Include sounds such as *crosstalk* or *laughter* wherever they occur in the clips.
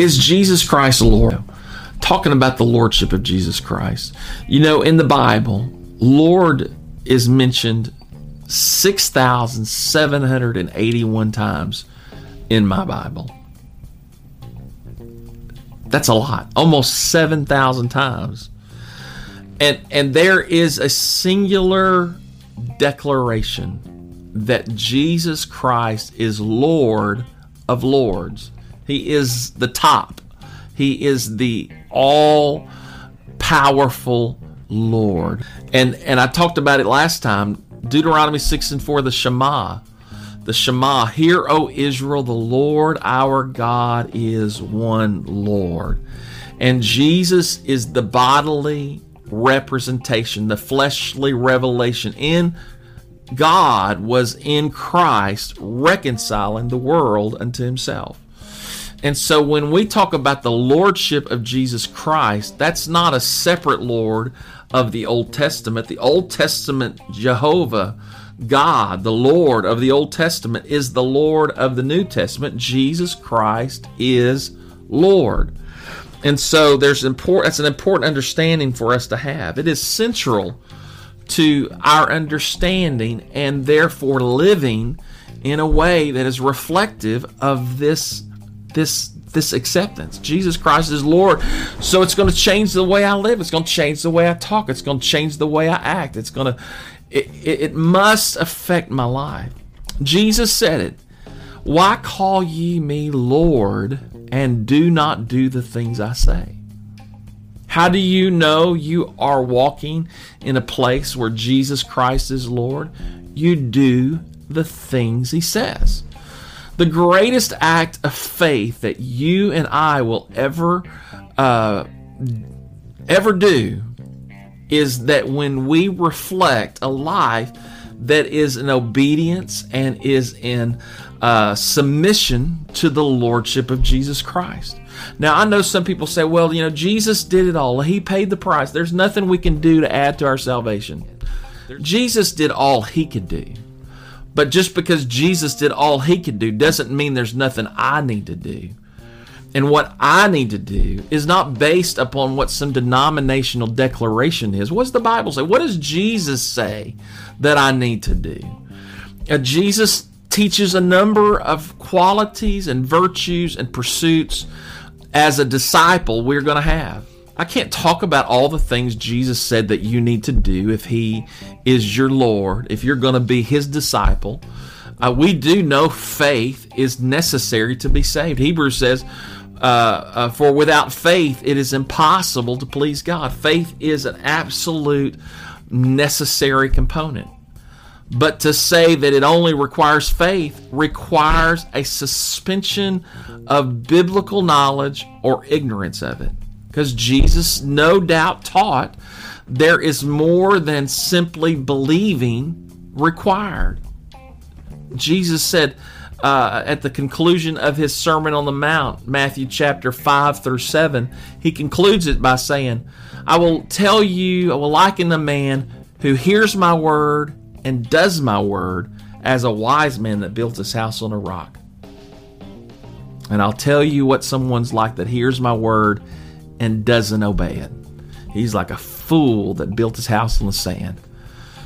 Is Jesus Christ Lord? Talking about the Lordship of Jesus Christ. You know, in the Bible, Lord is mentioned 6,781 times in my Bible. That's a lot. Almost 7,000 times. And and there is a singular declaration that Jesus Christ is Lord of lords. He is the top. He is the all powerful Lord. And and I talked about it last time. Deuteronomy 6 and 4, the Shema. The Shema, hear, O Israel, the Lord our God is one Lord. And Jesus is the bodily representation, the fleshly revelation in God was in Christ reconciling the world unto himself. And so when we talk about the lordship of Jesus Christ, that's not a separate Lord of the Old Testament. The Old Testament Jehovah, God, the Lord of the Old Testament, is the Lord of the New Testament. Jesus Christ is Lord. And so there's important that's an important understanding for us to have. It is central to our understanding and therefore living in a way that is reflective of this this this acceptance. Jesus Christ is Lord. So it's going to change the way I live. It's going to change the way I talk. It's going to change the way I act. It's going to it, it, it must affect my life. Jesus said it. Why call ye me Lord and do not do the things I say? How do you know you are walking in a place where Jesus Christ is Lord? You do the things he says. The greatest act of faith that you and I will ever uh, ever do is that when we reflect a life that is in obedience and is in uh, submission to the lordship of Jesus Christ. Now, I know some people say, well, you know, Jesus did it all. He paid the price. There's nothing we can do to add to our salvation. Jesus did all he could do. But just because Jesus did all he could do doesn't mean there's nothing I need to do. And what I need to do is not based upon what some denominational declaration is. What does the Bible say? What does Jesus say that I need to do? Uh, Jesus teaches a number of qualities and virtues and pursuits as a disciple we're going to have. I can't talk about all the things Jesus said that you need to do if He is your Lord, if you're going to be His disciple. Uh, we do know faith is necessary to be saved. Hebrews says, uh, uh, For without faith it is impossible to please God. Faith is an absolute necessary component. But to say that it only requires faith requires a suspension of biblical knowledge or ignorance of it. Because Jesus no doubt taught there is more than simply believing required. Jesus said uh, at the conclusion of his Sermon on the Mount, Matthew chapter 5 through 7, he concludes it by saying, I will tell you, I will liken a man who hears my word and does my word as a wise man that built his house on a rock. And I'll tell you what someone's like that hears my word and doesn't obey it. He's like a fool that built his house on the sand.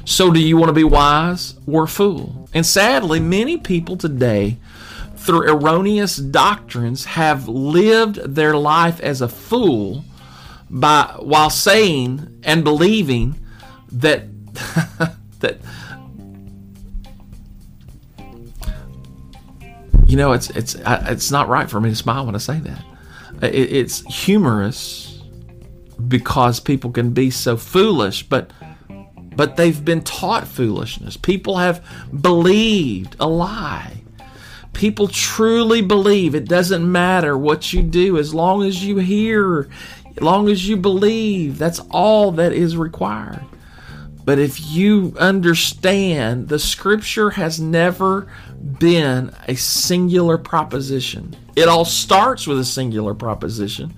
So, do you want to be wise or a fool? And sadly, many people today, through erroneous doctrines, have lived their life as a fool by while saying and believing that *laughs* that you know it's it's it's not right for me to smile when I say that it's humorous because people can be so foolish, but but they've been taught foolishness. People have believed a lie. People truly believe it doesn't matter what you do as long as you hear, as long as you believe. That's all that is required. But if you understand, the scripture has never been a singular proposition. It all starts with a singular proposition.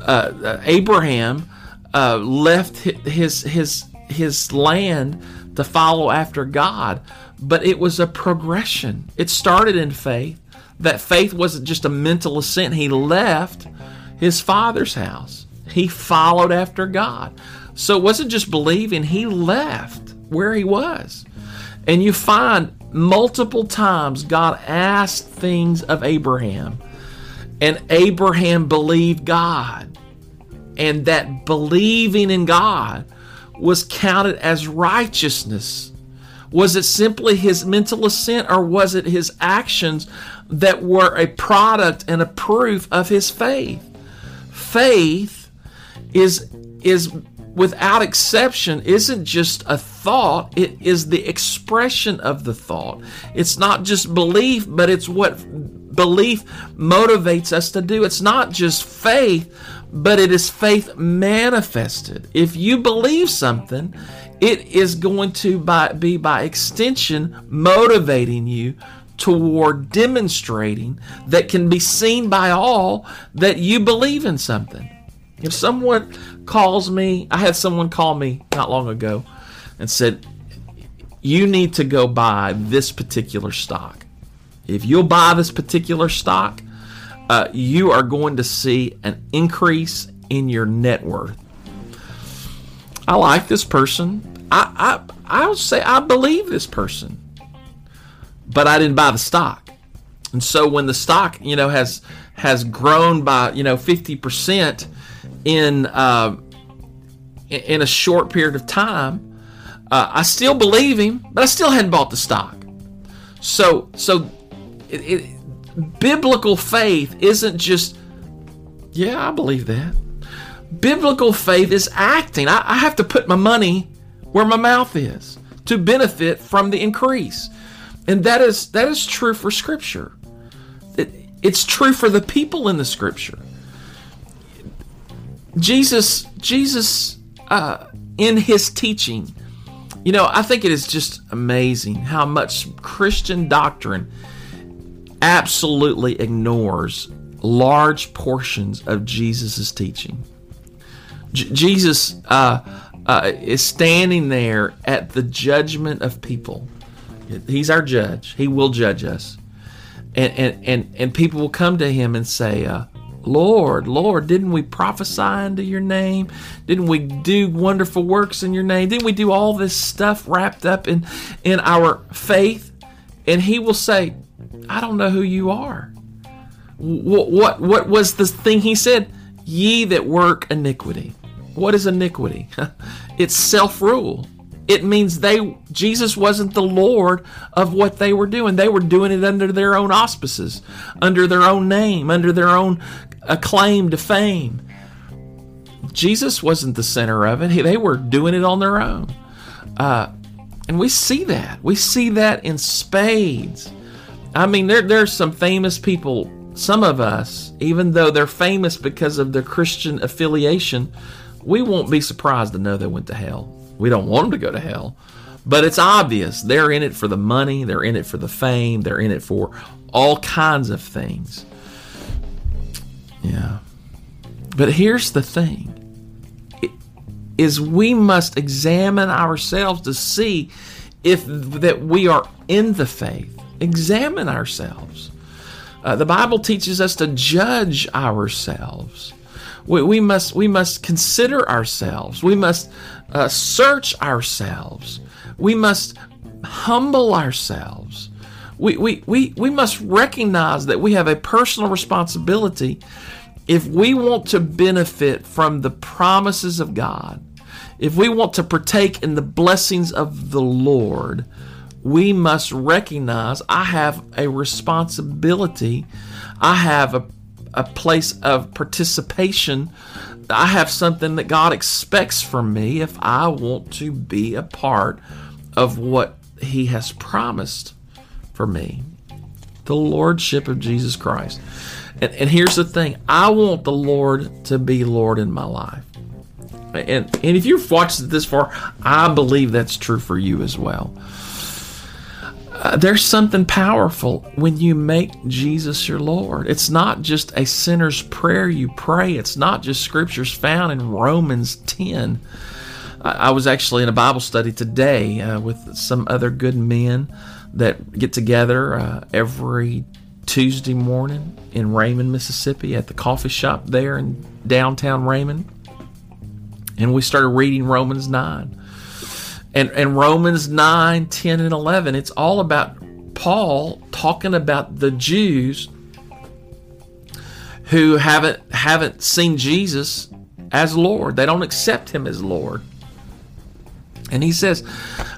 Uh, uh, Abraham uh, left his his his land to follow after God, but it was a progression. It started in faith. That faith wasn't just a mental assent. He left his father's house. He followed after God. So it wasn't just believing, he left where he was. And you find multiple times God asked things of Abraham, and Abraham believed God. And that believing in God was counted as righteousness. Was it simply his mental assent, or was it his actions that were a product and a proof of his faith? Faith is is without exception isn't just a thought, it is the expression of the thought. It's not just belief, but it's what belief motivates us to do. It's not just faith, but it is faith manifested. If you believe something, it is going to by, be by extension motivating you toward demonstrating that can be seen by all that you believe in something. If someone calls me, I had someone call me not long ago and said, You need to go buy this particular stock. If you'll buy this particular stock, uh, you are going to see an increase in your net worth. I like this person. I, I, I would say I believe this person, but I didn't buy the stock. And so when the stock, you know, has has grown by you know fifty percent, in uh, in a short period of time. Uh, I still believe him, but I still hadn't bought the stock. So so it, it, biblical faith isn't just yeah, I believe that. Biblical faith is acting. I, I have to put my money where my mouth is to benefit from the increase. And that is that is true for scripture. It, it's true for the people in the scripture. Jesus, Jesus, uh, in his teaching, you know, I think it is just amazing how much Christian doctrine absolutely ignores large portions of Jesus' teaching. J- Jesus uh, uh, is standing there at the judgment of people. He's our judge. He will judge us, and and and, and people will come to him and say, uh, Lord, Lord, didn't we prophesy into your name? Didn't we do wonderful works in your name? Didn't we do all this stuff wrapped up in, in our faith? And he will say, I don't know who you are. What, what, what was the thing he said? Ye that work iniquity. What is iniquity? *laughs* it's self rule. It means they Jesus wasn't the Lord of what they were doing. They were doing it under their own auspices, under their own name, under their own a claim to fame. Jesus wasn't the center of it. They were doing it on their own. Uh, and we see that. We see that in spades. I mean, there, there's some famous people, some of us, even though they're famous because of their Christian affiliation, we won't be surprised to know they went to hell. We don't want them to go to hell. But it's obvious. They're in it for the money, they're in it for the fame, they're in it for all kinds of things. Yeah. But here's the thing is we must examine ourselves to see if that we are in the faith. Examine ourselves. Uh, the Bible teaches us to judge ourselves. We, we must we must consider ourselves. We must uh, search ourselves. We must humble ourselves. We, we, we, we must recognize that we have a personal responsibility if we want to benefit from the promises of God, if we want to partake in the blessings of the Lord, we must recognize I have a responsibility. I have a, a place of participation. I have something that God expects from me if I want to be a part of what He has promised for me the Lordship of Jesus Christ. And, and here's the thing I want the Lord to be Lord in my life. And, and if you've watched this far, I believe that's true for you as well. uh, there's something powerful when you make Jesus your Lord. It's not just a sinner's prayer you pray, it's not just scriptures found in Romans 10. I, I was actually in a Bible study today uh, with some other good men that get together uh, every Tuesday morning in Raymond, Mississippi, at the coffee shop there in downtown Raymond. And we started reading Romans 9 and, and Romans 9, 10, and 11, it's all about Paul talking about the Jews who haven't haven't seen Jesus as Lord. They don't accept him as Lord. And he says,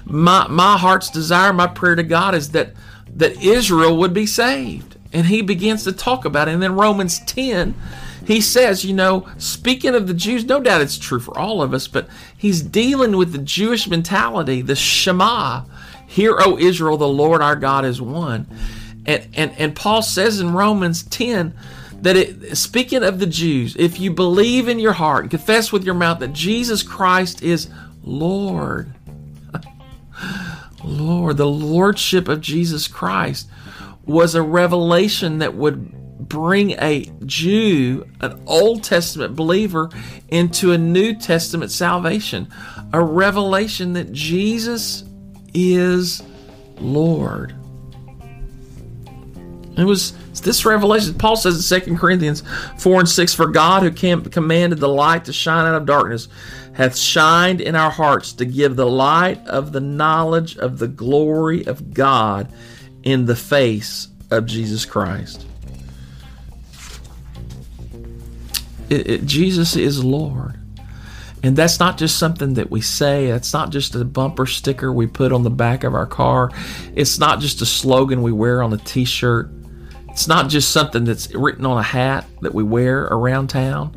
My my heart's desire, my prayer to God is that that Israel would be saved. And he begins to talk about it. And then Romans 10, he says, you know, speaking of the Jews, no doubt it's true for all of us, but he's dealing with the Jewish mentality, the Shema. Hear, O Israel, the Lord our God is one. And, and, and Paul says in Romans 10 that it, speaking of the Jews, if you believe in your heart and confess with your mouth that Jesus Christ is Lord, Lord, the Lordship of Jesus Christ was a revelation that would bring a Jew, an Old Testament believer, into a New Testament salvation, a revelation that Jesus is Lord. It was this revelation. Paul says in 2 Corinthians 4 and 6 For God, who commanded the light to shine out of darkness, hath shined in our hearts to give the light of the knowledge of the glory of God in the face of Jesus Christ. It, it, Jesus is Lord. And that's not just something that we say. That's not just a bumper sticker we put on the back of our car. It's not just a slogan we wear on a t shirt. It's not just something that's written on a hat that we wear around town.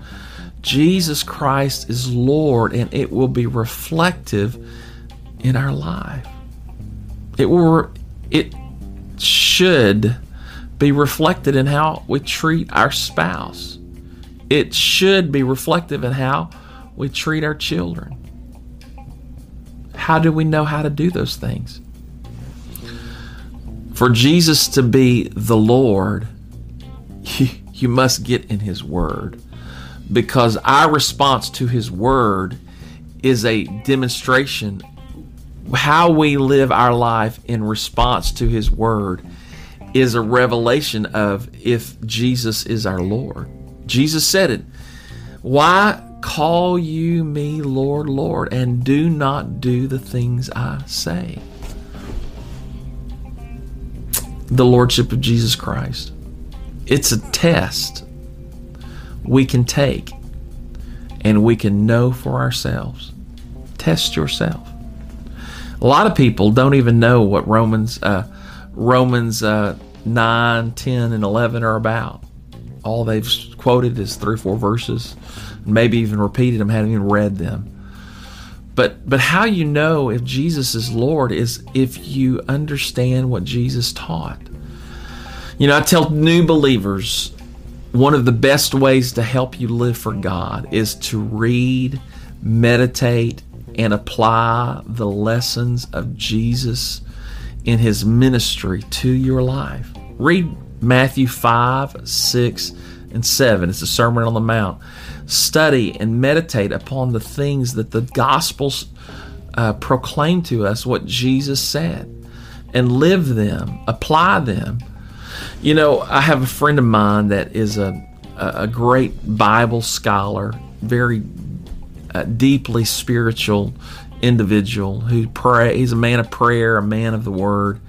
Jesus Christ is Lord, and it will be reflective in our life. It will, it should be reflected in how we treat our spouse it should be reflective in how we treat our children. How do we know how to do those things? For Jesus to be the Lord, you, must get in His Word because our response to His Word is a demonstration. How we live our life in response to His Word is a revelation of if Jesus is our Lord. Jesus said it. Why call you me Lord, Lord, and do not do the things I say? The Lordship of Jesus Christ. It's a test we can take and we can know for ourselves. Test yourself. A lot of people don't even know what Romans uh, Romans uh, 9, 10, and 11 are about all they've quoted is three or four verses, maybe even repeated them, haven't even read them. But but how you know if Jesus is Lord is if you understand what Jesus taught. You know, I tell new believers one of the best ways to help you live for God is to read, meditate, and apply the lessons of Jesus in his ministry to your life. Read Matthew 5, 6, and 7. It's the Sermon on the Mount. Study and meditate upon the things that the Gospels uh, proclaim to us, what Jesus said, and live them, apply them. You know, I have a friend of mine that is a, a great Bible scholar, very uh, deeply spiritual individual who pray. He's a man of prayer, a man of the Word.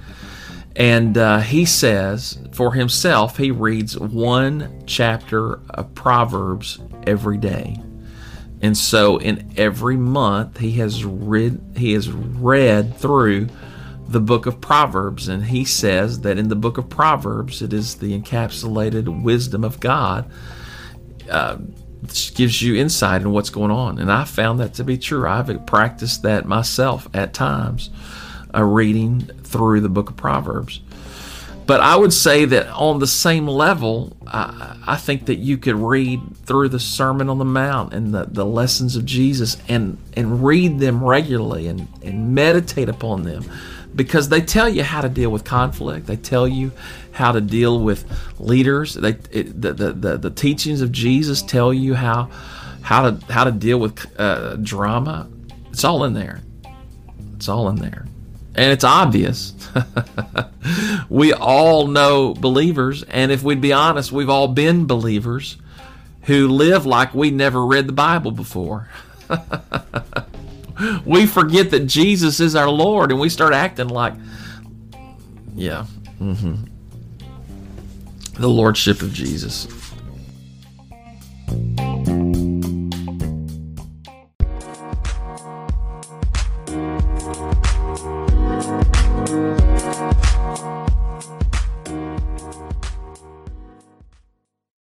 And uh, he says for himself, he reads one chapter of Proverbs every day. And so in every month he has read he has read through the book of Proverbs and he says that in the book of Proverbs it is the encapsulated wisdom of God uh, gives you insight in what's going on and I found that to be true I've practiced that myself at times uh, reading through the book of Proverbs. But I would say that on the same level, I, I, think that you could read through the Sermon on the Mount and the, the lessons of Jesus and, and read them regularly and, and meditate upon them. because they tell you how to deal with conflict. They tell you how to deal with leaders. They it, the, the, the the teachings of Jesus tell you how how to how to deal with uh, drama. It's all in there. It's all in there, and it's obvious. *laughs* we all know believers, and if we'd be honest, we've all been believers who live like we never read the Bible before. *laughs* we forget that Jesus is our Lord and we start acting like, yeah, mm-hmm. the Lordship of Jesus.